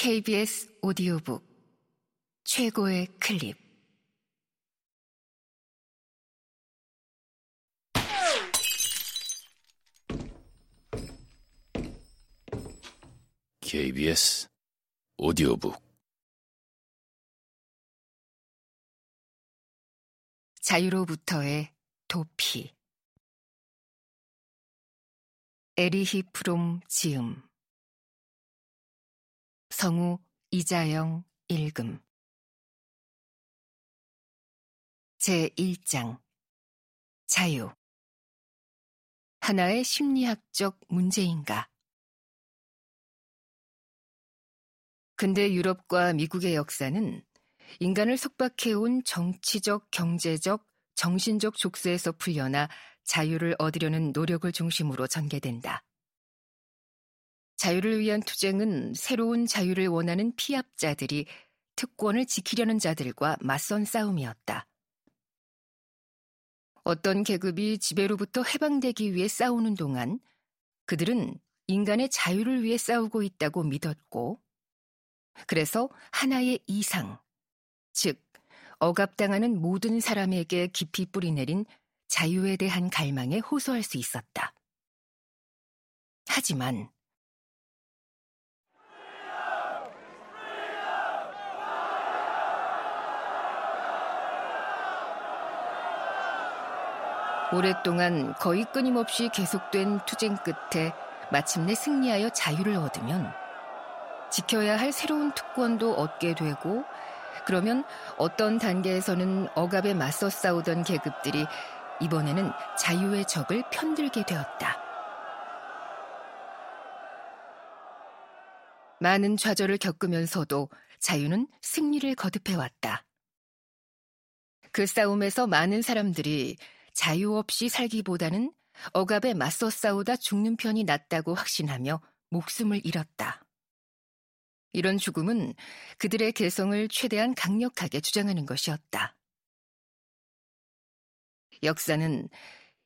KBS 오디오북 최고의 클립. KBS 오디오북. 자유로부터의 도피. 에리히 프롬 지음 성우 이자영 읽음. 제1장. 자유. 하나의 심리학적 문제인가? 근대 유럽과 미국의 역사는 인간을 속박해온 정치적, 경제적, 정신적 족쇄에서 풀려나 자유를 얻으려는 노력을 중심으로 전개된다. 자유를 위한 투쟁은 새로운 자유를 원하는 피압자들이 특권을 지키려는 자들과 맞선 싸움이었다. 어떤 계급이 지배로부터 해방되기 위해 싸우는 동안 그들은 인간의 자유를 위해 싸우고 있다고 믿었고, 그래서 하나의 이상, 즉, 억압당하는 모든 사람에게 깊이 뿌리내린 자유에 대한 갈망에 호소할 수 있었다. 하지만, 오랫동안 거의 끊임없이 계속된 투쟁 끝에 마침내 승리하여 자유를 얻으면 지켜야 할 새로운 특권도 얻게 되고 그러면 어떤 단계에서는 억압에 맞서 싸우던 계급들이 이번에는 자유의 적을 편들게 되었다. 많은 좌절을 겪으면서도 자유는 승리를 거듭해왔다. 그 싸움에서 많은 사람들이 자유 없이 살기보다는 억압에 맞서 싸우다 죽는 편이 낫다고 확신하며 목숨을 잃었다. 이런 죽음은 그들의 개성을 최대한 강력하게 주장하는 것이었다. 역사는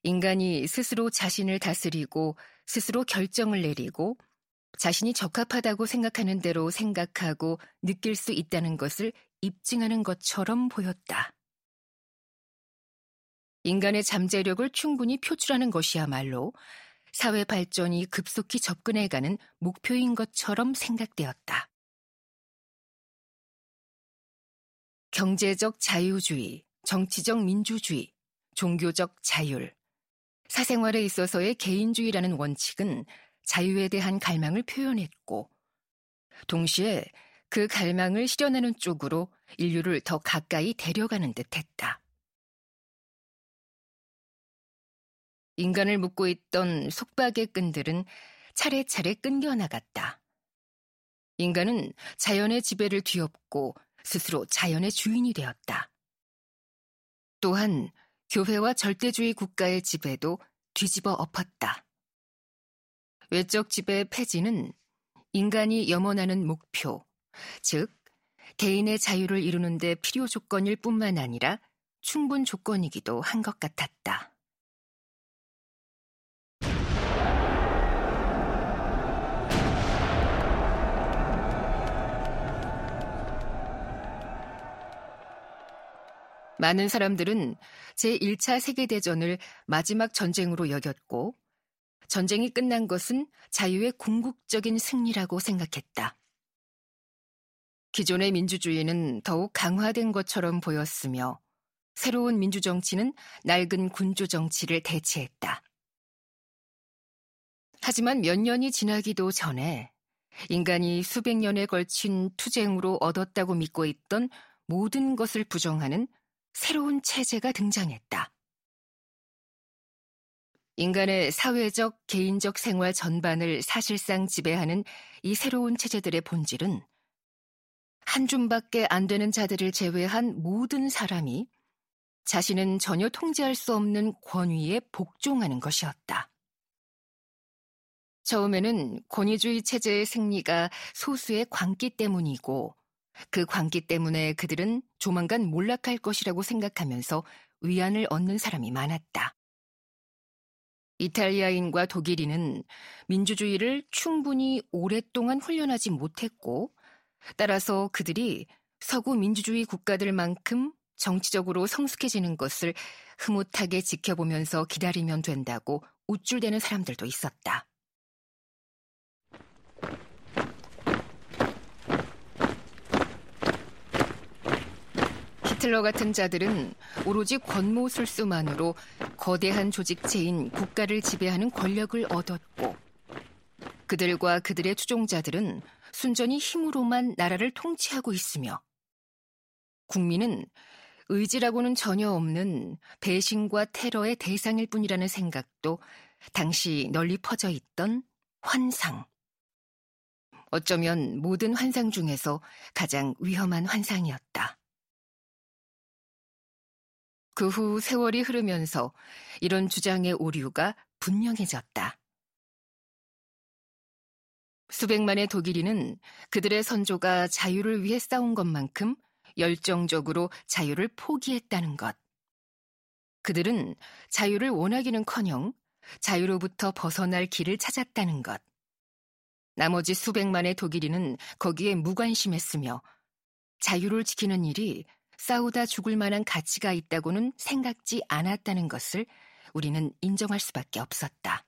인간이 스스로 자신을 다스리고 스스로 결정을 내리고 자신이 적합하다고 생각하는 대로 생각하고 느낄 수 있다는 것을 입증하는 것처럼 보였다. 인간의 잠재력을 충분히 표출하는 것이야말로 사회 발전이 급속히 접근해가는 목표인 것처럼 생각되었다. 경제적 자유주의, 정치적 민주주의, 종교적 자율, 사생활에 있어서의 개인주의라는 원칙은 자유에 대한 갈망을 표현했고, 동시에 그 갈망을 실현하는 쪽으로 인류를 더 가까이 데려가는 듯 했다. 인간을 묶고 있던 속박의 끈들은 차례차례 끊겨 나갔다. 인간은 자연의 지배를 뒤엎고 스스로 자연의 주인이 되었다. 또한 교회와 절대주의 국가의 지배도 뒤집어 엎었다. 외적 지배의 폐지는 인간이 염원하는 목표, 즉, 개인의 자유를 이루는데 필요 조건일 뿐만 아니라 충분 조건이기도 한 것 같았다. 많은 사람들은 제1차 세계대전을 마지막 전쟁으로 여겼고, 전쟁이 끝난 것은 자유의 궁극적인 승리라고 생각했다. 기존의 민주주의는 더욱 강화된 것처럼 보였으며, 새로운 민주정치는 낡은 군주정치를 대체했다. 하지만 몇 년이 지나기도 전에 인간이 수백 년에 걸친 투쟁으로 얻었다고 믿고 있던 모든 것을 부정하는 새로운 체제가 등장했다. 인간의 사회적, 개인적 생활 전반을 사실상 지배하는 이 새로운 체제들의 본질은 한 줌밖에 안 되는 자들을 제외한 모든 사람이 자신은 전혀 통제할 수 없는 권위에 복종하는 것이었다. 처음에는 권위주의 체제의 승리가 소수의 광기 때문이고 그 광기 때문에 그들은 조만간 몰락할 것이라고 생각하면서 위안을 얻는 사람이 많았다. 이탈리아인과 독일인은 민주주의를 충분히 오랫동안 훈련하지 못했고 따라서 그들이 서구 민주주의 국가들만큼 정치적으로 성숙해지는 것을 흐뭇하게 지켜보면서 기다리면 된다고 우쭐대는 사람들도 있었다. 히틀러 같은 자들은 오로지 권모술수만으로 거대한 조직체인 국가를 지배하는 권력을 얻었고 그들과 그들의 추종자들은 순전히 힘으로만 나라를 통치하고 있으며 국민은 의지라고는 전혀 없는 배신과 테러의 대상일 뿐이라는 생각도 당시 널리 퍼져 있던 환상. 어쩌면 모든 환상 중에서 가장 위험한 환상이었다. 그 후 세월이 흐르면서 이런 주장의 오류가 분명해졌다. 수백만의 독일인은 그들의 선조가 자유를 위해 싸운 것만큼 열정적으로 자유를 포기했다는 것. 그들은 자유를 원하기는 커녕 자유로부터 벗어날 길을 찾았다는 것. 나머지 수백만의 독일인은 거기에 무관심했으며 자유를 지키는 일이 싸우다 죽을 만한 가치가 있다고는 생각지 않았다는 것을 우리는 인정할 수밖에 없었다.